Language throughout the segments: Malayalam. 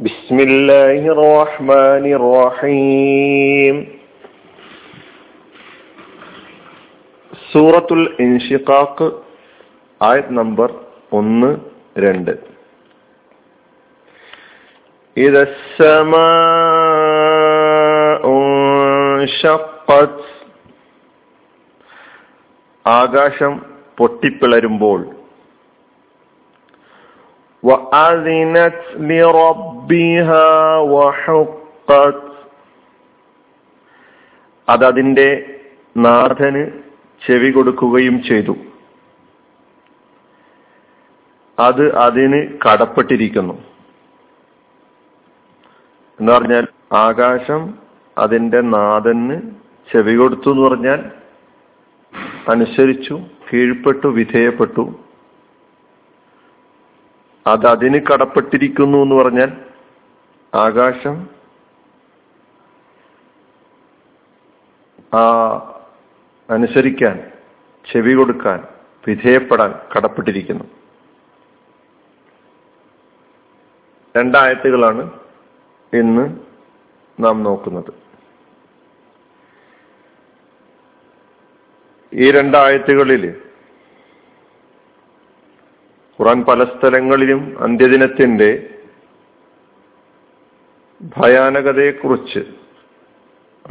بسم الله الرحمن الرحيم സൂറത്തുൽ ഇൻഷിഖാഖ് ആയത് നമ്പർ ഒന്ന് രണ്ട് إذا السماء انشقت ആകാശം പൊട്ടിപ്പിളരുമ്പോൾ وأذنت لربها وحقت അതതിന്റെ നാഥന് ചെവി കൊടുക്കുകയും ചെയ്തു അത് അതിന് കടപ്പെട്ടിരിക്കുന്നു എന്ന് പറഞ്ഞാൽ ആകാശം അതിന്റെ നാഥന് ചെവി കൊടുത്തു എന്ന് പറഞ്ഞാൽ അനുസരിച്ചു കീഴ്പ്പെട്ടു വിധേയപ്പെട്ടു അത് അതിന് കടപ്പെട്ടിരിക്കുന്നു എന്ന് പറഞ്ഞാൽ ആകാശം ആ അനുസരിക്കാൻ ചെവി കൊടുക്കാൻ വിധേയപ്പെടാൻ കടപ്പെട്ടിരിക്കുന്നു. രണ്ടായത്തുകളാണ് ഇന്ന് നാം നോക്കുന്നത്. ഈ രണ്ടായത്തുകളിൽ ഖുറാൻ പല സ്ഥലങ്ങളിലും അന്ത്യദിനത്തിന്റെ ഭയാനകതയെക്കുറിച്ച്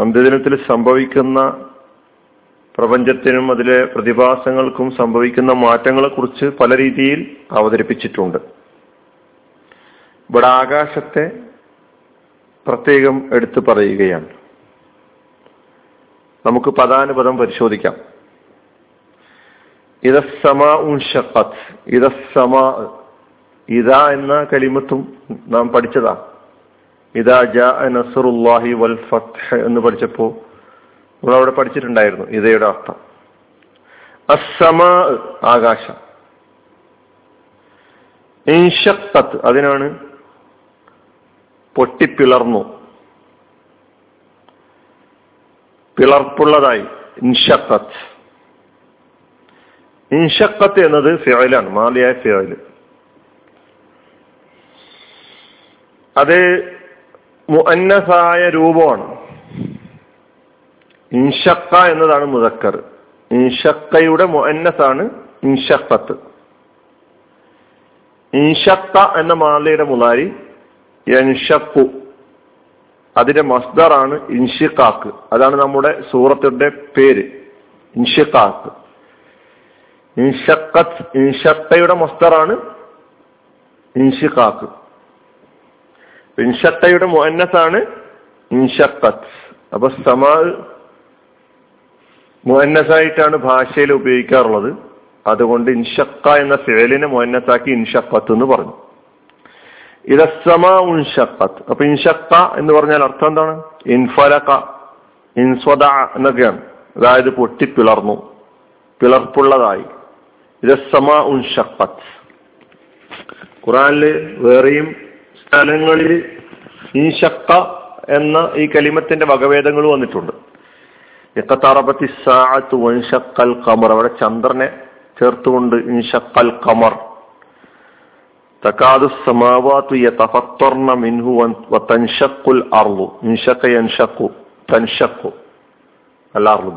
അന്ത്യദിനത്തിൽ സംഭവിക്കുന്ന പ്രപഞ്ചത്തിനും അതിലെ പ്രതിഭാസങ്ങൾക്കും സംഭവിക്കുന്ന മാറ്റങ്ങളെക്കുറിച്ച് പല രീതിയിൽ അവതരിപ്പിച്ചിട്ടുണ്ട്. ഇവിടെ ആകാശത്തെ പ്രത്യേകം എടുത്തു പറയുകയാണ്. നമുക്ക് പദാനുപദം പരിശോധിക്കാം. എന്ന കലിമത്തും നാം പഠിച്ചതാ. ഇതാ ജാ നസറുല്ലാഹി വൽ ഫത്ത് എന്ന് പഠിച്ചപ്പോ നമ്മളവിടെ പഠിച്ചിട്ടുണ്ടായിരുന്നു ഇതയുടെ അർത്ഥം. അസമാ ആകാശം. ഇൻഷഖത്ത് അതിനാണ് പൊട്ടിപ്പിളർന്നു. പിളർപ്പുള്ളതായി. ഇൻഷഖത്ത് ഇൻഷക്കത്ത് എന്നത് ഫിയോയിലാണ് മാലിയായ ഫിയോയിൽ അത് മുഅന്നസായ രൂപമാണ്. ഇൻഷക്ക എന്നതാണ് മുതക്കർ ഇൻഷക്കയുടെ മുഅന്നസാണ് ഇൻഷക്കത്ത്. ഇൻഷക്ക എന്ന മാലയുടെ മുലാരി എൻഷക്കു അതിന്റെ മസ്ദറാണ് ഇൻഷിക്കാക്ക്. അതാണ് നമ്മുടെ സൂറത്തിന്റെ പേര് ഇൻഷിക്കാക്ക്. ഇൻഷക്കത്ത് ഇൻഷത്തയുടെ മസ്തറാണ് ഇൻഷിഖാക്ക് ഇൻഷത്തയുടെ മുഅന്നസാണ് ഇൻഷക്കത്ത് അപ്പൊ സമാ മുഅന്നസായിട്ടാണ് ഭാഷയിൽ ഉപയോഗിക്കാറുള്ളത്. അതുകൊണ്ട് ഇൻഷക്ക എന്ന ഫേലിനെ മുഅന്നസാക്കി ഇൻഷക്കത്ത് എന്ന് പറഞ്ഞു. ഇതസമാ ഉൻഷക്കത്ത്. അപ്പൊ ഇൻഷക്ക എന്ന് പറഞ്ഞാൽ അർത്ഥം എന്താണ്? ഇൻഫലക ഇൻസ്വദ എന്നൊക്കെയാണ്. അതായത് പൊട്ടിപ്പിളർന്നു. പിളർപ്പുള്ളതായി. ഖുറാനിൽ വേറെയും സ്ഥലങ്ങളിൽ ഇൻഷക്ക എന്ന ഈ കലിമത്തിന്റെ വകഭേദങ്ങൾ വന്നിട്ടുണ്ട്. എക്കത്താറപത്തി സാഅത്ത് വൻഷക്കൽ കമർ അവിടെ ചന്ദ്രനെ ചേർത്തുകൊണ്ട് ഇൻഷക്കൽ കമർ യതഫത്തർന മിൻഹു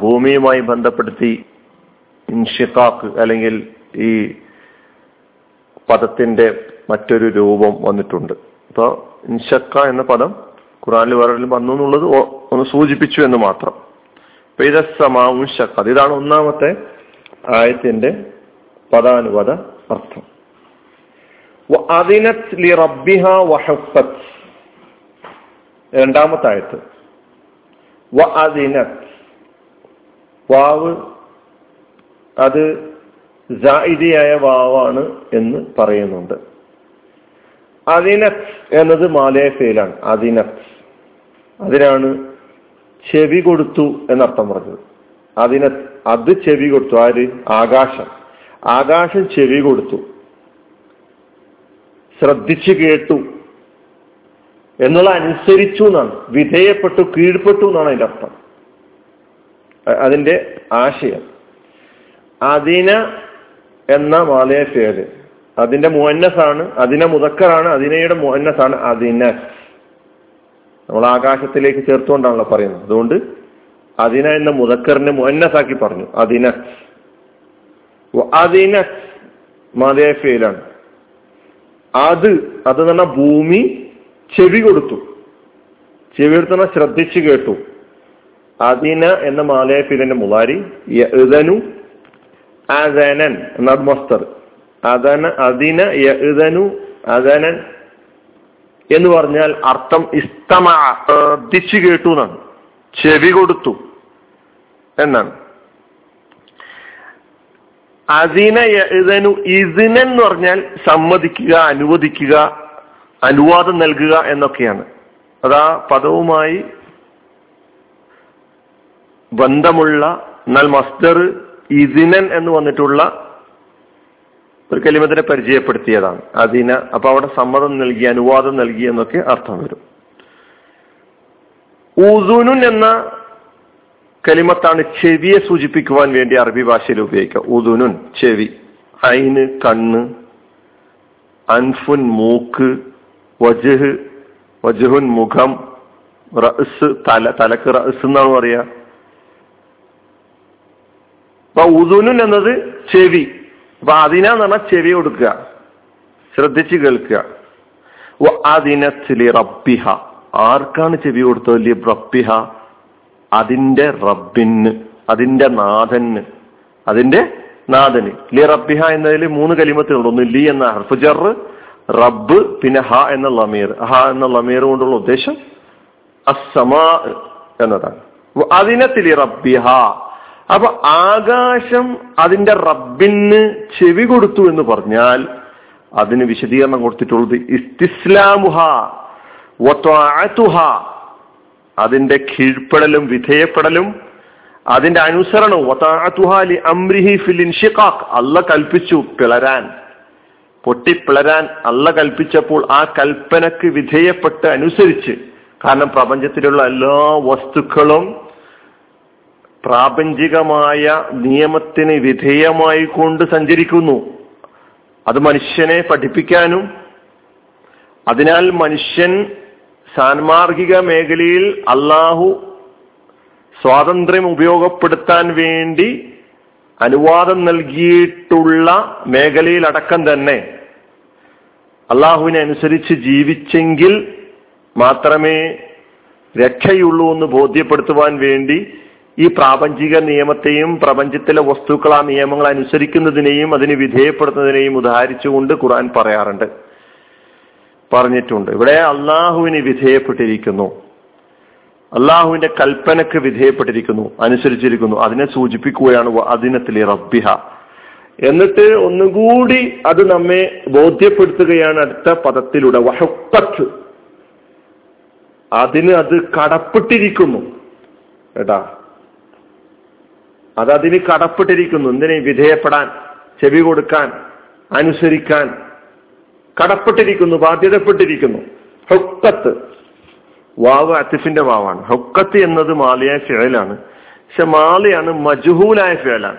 ഭൂമിയുമായി ബന്ധപ്പെടുത്തി അല്ലെങ്കിൽ ഈ പദത്തിന്റെ മറ്റൊരു രൂപം വന്നിട്ടുണ്ട്. അപ്പൊ ഇൻഷക്ക എന്ന പദം ഖുറാനിൽ വേറെ വന്നു എന്നുള്ളത് ഒന്ന് സൂചിപ്പിച്ചു എന്ന് മാത്രം. അപ്പൊ ഇതസമാവും ഇതാണ് ഒന്നാമത്തെ ആയത്തിന്റെ പദാനുപത അർത്ഥം. രണ്ടാമത്തെ ആയത്ത്. വ അതിനത് വാവ് അത് ജായിദിയായ വാവാണ് എന്ന് പറയുന്നുണ്ട്. അതിനത്ത് എന്നത് മാലയ ഫെയിലാണ് അതിനത്ത് അതിനാണ് ചെവി കൊടുത്തു എന്നർത്ഥം പറഞ്ഞത്. അതിന് അത് ചെവി കൊടുത്തു. ആര്? ആകാശം. ആകാശം ചെവി കൊടുത്തു. ശ്രദ്ധിച്ചു കേട്ടു. എന്നുള്ള അനുസരിച്ചു എന്നാണ്. വിധേയപ്പെട്ടു കീഴ്പ്പെട്ടു എന്നാണ് അതിന്റെ അർത്ഥം. അതിന്റെ ആശയം. അതിന എന്ന മാലയ പേര്. അതിന്റെ മുഹന്നസാണ് അതിനെ മുതക്കറാണ് അതിനയുടെ മുഹന്നസാണ് അതിനസ് നമ്മൾ ആകാശത്തിലേക്ക് ചേർത്തുകൊണ്ടാണല്ലോ പറയുന്നത്. അതുകൊണ്ട് അതിന എന്ന മുതക്കറിനെ മുഹന്നസാക്കി പറഞ്ഞു. അതിനസ് അതിനസ് മാതേഫയിലാണ് അത് അത് തന്നെ ഭൂമി ചെവി കൊടുത്തു. ചെവി കൊടുത്തന ശ്രദ്ധിച്ചു കേട്ടു. അതിന എന്ന മാലയഫിലിന്റെ മുതാരി യഅ്ദനു അദനൻ എന്നത് മസ്തർ. അദന അതിന യഹ്ദനു അദനൻ എന്ന് പറഞ്ഞാൽ അർത്ഥം ഇസ്തമ ശ്രദ്ധിച്ചു കേട്ടു എന്നാണ്. ചെവി കൊടുത്തു എന്നാണ്. അതിന എഴുതനു ഇതിനൻ എന്ന് പറഞ്ഞാൽ സമ്മതിക്കുക അനുവദിക്കുക അനുവാദം നൽകുക എന്നൊക്കെയാണ്. അതാ പദവുമായി ബന്ധമുള്ള എന്നാൽ മസ്ദർ ഇദിനൻ എന്ന് വന്നിട്ടുള്ള ഒരു കലിമത്തിനെ പരിചയപ്പെടുത്തിയതാണ്. അതിന അപ്പൊ അവിടെ സമ്മതം നൽകി അനുവാദം നൽകി എന്നൊക്കെ അർത്ഥം വരും. ഊദുനുൻ എന്ന കലിമത്താണ് ചെവിയെ സൂചിപ്പിക്കുവാൻ വേണ്ടി അറബി ഭാഷയിൽ ഉപയോഗിക്കുക. ഉദുനുൻ ചെവി. ഐന് കണ്ണ്. അൻഫുൻ മൂക്ക്. വജഹ് വജഹുൻ മുഖം. റസ് തല തലക്ക് റസ് എന്നാണ് പറയാ അപ്പൊ എന്നത് ചെവി. അപ്പൊ അതിനാന്ന് പറഞ്ഞാൽ ചെവി കൊടുക്കുക. ശ്രദ്ധിച്ച് കേൾക്കുക. അതിനത്തിലെ റബ്ബിഹ. ആർക്കാണ് ചെവി കൊടുത്തത്? റബ്ബിഹ. അതിന്റെ റബ്ബിന് അതിന്റെ നാഥന്. അതിന്റെ നാഥന്. ലി റബ്ബിഹ എന്നതിൽ മൂന്ന് കലിമത്തിനുണ്ട് ഒന്ന് ലി എന്ന ഹർഫുജർ റബ്ബ് പിന്നെ ഹ എന്ന ലമീർ. ഹ എന്ന ലമീർ കൊണ്ടുള്ള ഉദ്ദേശം അസമാ എന്നതാണ്. അതിനത്തിലി റബ്ബിഹ. അപ്പൊ ആകാശം അതിന്റെ റബ്ബിന് ചെവി കൊടുത്തു എന്ന് പറഞ്ഞാൽ അതിന് വിശദീകരണം കൊടുത്തിട്ടുള്ളത് ഇസ്തിസ്ലാമുഹ അതിന്റെ കീഴ്പ്പെടലും വിധേയപ്പെടലും അതിന്റെ അനുസരണവും അംരിഹി ഫിൽ അല്ല കൽപ്പിച്ചു പിളരാൻ. പൊട്ടിപ്പിളരാൻ അല്ല കൽപ്പിച്ചപ്പോൾ ആ കൽപ്പനക്ക് വിധേയപ്പെട്ട് അനുസരിച്ച്. കാരണം പ്രപഞ്ചത്തിലുള്ള എല്ലാ വസ്തുക്കളും പ്രാപഞ്ചികമായ നിയമത്തിന് വിധേയമായി കൊണ്ട് സഞ്ചരിക്കുന്നു. അത് മനുഷ്യനെ പഠിപ്പിക്കാനും അതിനാൽ മനുഷ്യൻ സാൻമാർഗിക മേഖലയിൽ അള്ളാഹു സ്വാതന്ത്ര്യം ഉപയോഗപ്പെടുത്താൻ വേണ്ടി അനുവാദം നൽകിയിട്ടുള്ള മേഖലയിൽ അടക്കം തന്നെ. അള്ളാഹുവിനെ അനുസരിച്ച് ജീവിച്ചെങ്കിൽ മാത്രമേ രക്ഷയുള്ളൂ എന്ന് ബോധ്യപ്പെടുത്തുവാൻ വേണ്ടി ഈ പ്രാപഞ്ചിക നിയമത്തെയും പ്രപഞ്ചത്തിലെ വസ്തുക്കൾ ആ നിയമങ്ങൾ അനുസരിക്കുന്നതിനെയും അതിന് വിധേയപ്പെടുന്നതിനെയും ഉദാഹരിച്ചുകൊണ്ട് ഖുർആൻ പറയാറുണ്ട്. പറഞ്ഞിട്ടുണ്ട്. ഇവിടെ അള്ളാഹുവിന് വിധേയപ്പെട്ടിരിക്കുന്നു. അള്ളാഹുവിന്റെ കൽപ്പനക്ക് വിധേയപ്പെട്ടിരിക്കുന്നു അനുസരിച്ചിരിക്കുന്നു. അതിനെ സൂചിപ്പിക്കുകയാണ് അതിനത്തിലെ റബ്ബിഹ. എന്നിട്ട് ഒന്നുകൂടി അത് നമ്മെ ബോധ്യപ്പെടുത്തുകയാണ് അടുത്ത പദത്തിലൂടെ. വഹക്കത്ത്. അതിന് അത് കടപ്പെട്ടിരിക്കുന്നു. കേട്ടാ അത് അതിന് കടപ്പെട്ടിരിക്കുന്നു. എന്തിനെ? വിധേയപ്പെടാൻ ചെവി കൊടുക്കാൻ അനുസരിക്കാൻ. കടപ്പെട്ടിരിക്കുന്നു ബാധ്യതപ്പെട്ടിരിക്കുന്നു. ഹൊക്കത്ത്. വാവ് അത്തിഫിന്റെ വാവാണ്. ഹൊക്കത്ത് എന്നത് മാലിയായ ഫിഴലാണ് പക്ഷെ മാലിയാണ് മജുഹൂലായ ഫിഴലാണ്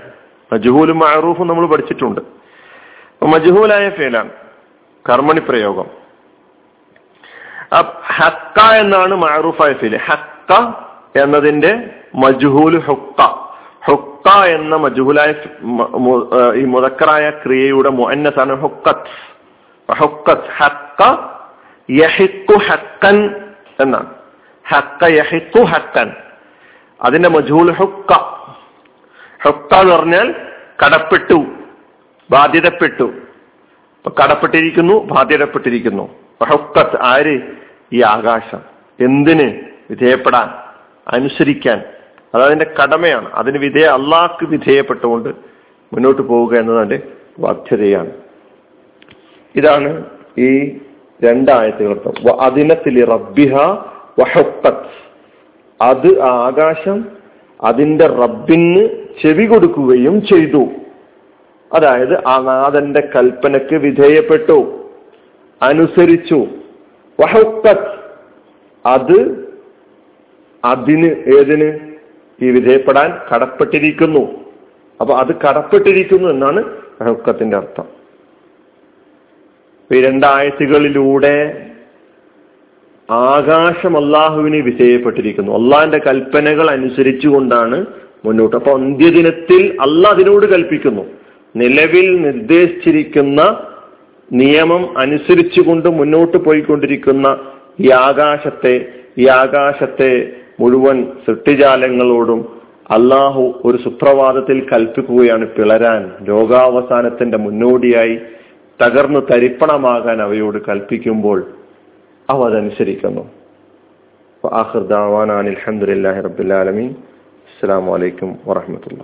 മജുഹൂലും മഹറൂഫും നമ്മൾ പഠിച്ചിട്ടുണ്ട്. മജുഹൂലായ ഫിഴലാണ് കർമ്മണി പ്രയോഗം ഹക്ക എന്നാണ് മഹറൂഫായ ഫീൽ. ഹക്ക എന്നതിന്റെ മജുഹൂൽ ഹുക്ക. ഹുക്ക എന്ന മജുഹുലായ ഈ മുതക്കറായ ക്രിയയുടെ മുഅന്നസാണ് ഹുക്കത്ത് ഹുക്കത്ത് ഹക്ക യഹിക്കു ഹക്കൻ എന്നാണ്. ഹക്ക യഹിക്കു ഹക്കൻ. അതിന്റെ മജൂൽ ഹുക്ക. ഹുക്ക എന്ന് പറഞ്ഞാൽ കടപ്പെട്ടു ബാധ്യതപ്പെട്ടു. കടപ്പെട്ടിരിക്കുന്നു ബാധ്യതപ്പെട്ടിരിക്കുന്നു. ഹുക്കത്ത് ആര്? ഈ ആകാശം. എന്തിന് വിധേയപ്പെടാൻ അനുസരിക്കാൻ. അതതിന്റെ കടമയാണ്. അതിന് വിധേയ അള്ളാഹ്ക്ക് വിധേയപ്പെട്ടുകൊണ്ട് മുന്നോട്ട് പോവുക എന്നതാണ് ബാധ്യതയാണ്. ഇതാണ് ഈ രണ്ടായത്തുകൾക്കും അതിനത്തിൽ റബ്ബിഹ വഹപ്പത്ത്. അത് ആകാശം അതിന്റെ റബ്ബിന് ചെവി കൊടുക്കുകയും ചെയ്തു. അതായത് ആ നാഥന്റെ കൽപ്പനക്ക് വിധേയപ്പെട്ടു. അനുസരിച്ചു. വഹപ്പത്ത്. അത് അതിന് ഏതിന്? ഈ വിധേയപ്പെടാൻ കടപ്പെട്ടിരിക്കുന്നു. അപ്പൊ അത് കടപ്പെട്ടിരിക്കുന്നു എന്നാണ് ഹുക്കത്തിന്റെ അർത്ഥം. ഈ രണ്ടാഴ്ചകളിലൂടെ ആകാശം അള്ളാഹുവിന് വിധേയപ്പെട്ടിരിക്കുന്നു. അള്ളാഹിന്റെ കൽപ്പനകൾ അനുസരിച്ചുകൊണ്ടാണ് മുന്നോട്ട്. അപ്പൊ അന്ത്യദിനത്തിൽ അള്ളാഹ് അതിനോട് കൽപ്പിക്കുന്നു. നിലവിൽ നിർദ്ദേശിച്ചിരിക്കുന്ന നിയമം അനുസരിച്ചുകൊണ്ട് മുന്നോട്ട് പോയിക്കൊണ്ടിരിക്കുന്ന ഈ ആകാശത്തെ ഈ ആകാശത്തെ മുഴുവൻ സൃഷ്ടിജാലങ്ങളോടും അള്ളാഹു ഒരു സുപ്രഭാതത്തിൽ കൽപ്പിക്കുകയാണ് പിളരാൻ. ലോകാവസാനത്തിന്റെ മുന്നോടിയായി തകർന്നു തരിപ്പണമാകാൻ അവയോട് കൽപ്പിക്കുമ്പോൾ അവ അതനുസരിക്കുന്നു. അലഹമുല്ലാഹി റബ്ബുലാലമീൻ അസ്സാം വലൈക്കും വാഹമത്തുള്ള